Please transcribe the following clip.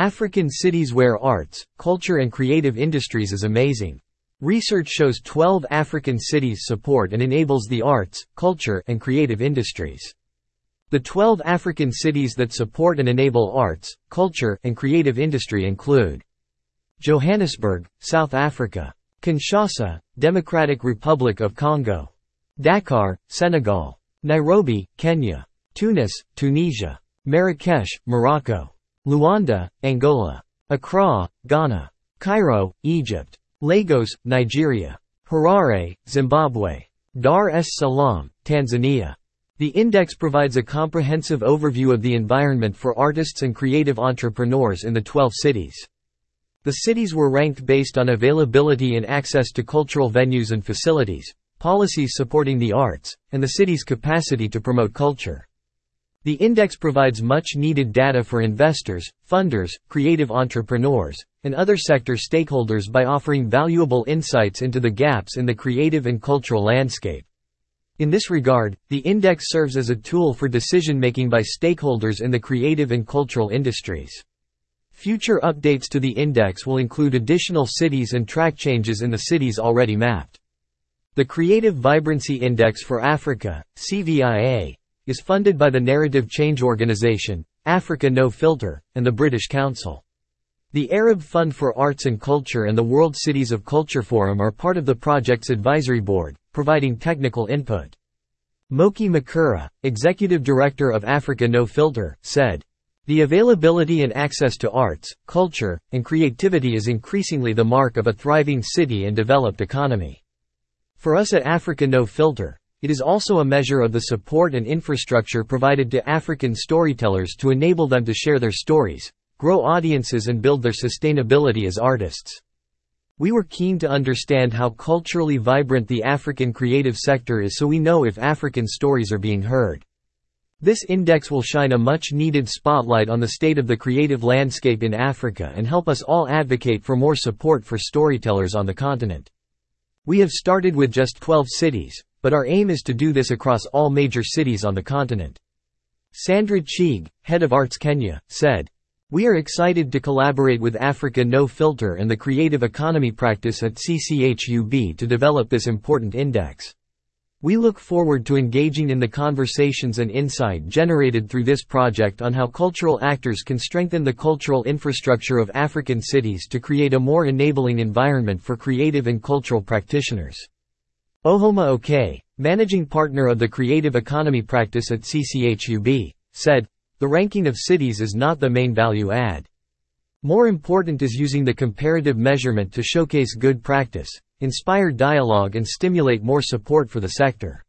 African cities where arts, culture and creative industries is amazing. Research shows 12 African cities support and enables the arts, culture, and creative industries. The 12 African cities that support and enable arts, culture, and creative industry include Johannesburg, South Africa. Kinshasa, Democratic Republic of Congo. Dakar, Senegal. Nairobi, Kenya. Tunis, Tunisia. Marrakesh, Morocco. Luanda, Angola. Accra, Ghana. Cairo, Egypt. Lagos, Nigeria. Harare, Zimbabwe. Dar es Salaam, Tanzania. The index provides a comprehensive overview of the environment for artists and creative entrepreneurs in the 12 cities. The cities were ranked based on availability and access to cultural venues and facilities, policies supporting the arts, and the city's capacity to promote culture. The index provides much needed data for investors, funders, creative entrepreneurs, and other sector stakeholders by offering valuable insights into the gaps in the creative and cultural landscape. In this regard, the index serves as a tool for decision-making by stakeholders in the creative and cultural industries. Future updates to the index will include additional cities and track changes in the cities already mapped. The Creative Vibrancy Index for Africa, CVIA, is funded by the Narrative Change Organization, Africa No Filter, and the British Council. The Arab Fund for Arts and Culture and the World Cities of Culture Forum are part of the project's advisory board, providing technical input. Moky Makura, Executive Director of Africa No Filter, said, the availability and access to arts, culture, and creativity is increasingly the mark of a thriving city and developed economy. For us at Africa No Filter, it is also a measure of the support and infrastructure provided to African storytellers to enable them to share their stories, grow audiences and build their sustainability as artists. We were keen to understand how culturally vibrant the African creative sector is so we know if African stories are being heard. This index will shine a much needed spotlight on the state of the creative landscape in Africa and help us all advocate for more support for storytellers on the continent. We have started with just 12 cities, but our aim is to do this across all major cities on the continent. Sandra Chege, head of Arts Kenya, said, We are excited to collaborate with Africa No Filter and the Creative Economy Practice at CCHUB to develop this important index. We look forward to engaging in the conversations and insight generated through this project on how cultural actors can strengthen the cultural infrastructure of African cities to create a more enabling environment for creative and cultural practitioners. Ohoma Oke, managing partner of the Creative Economy Practice at CCHUB, said, The ranking of cities is not the main value add. More important is using the comparative measurement to showcase good practice, inspire dialogue and stimulate more support for the sector.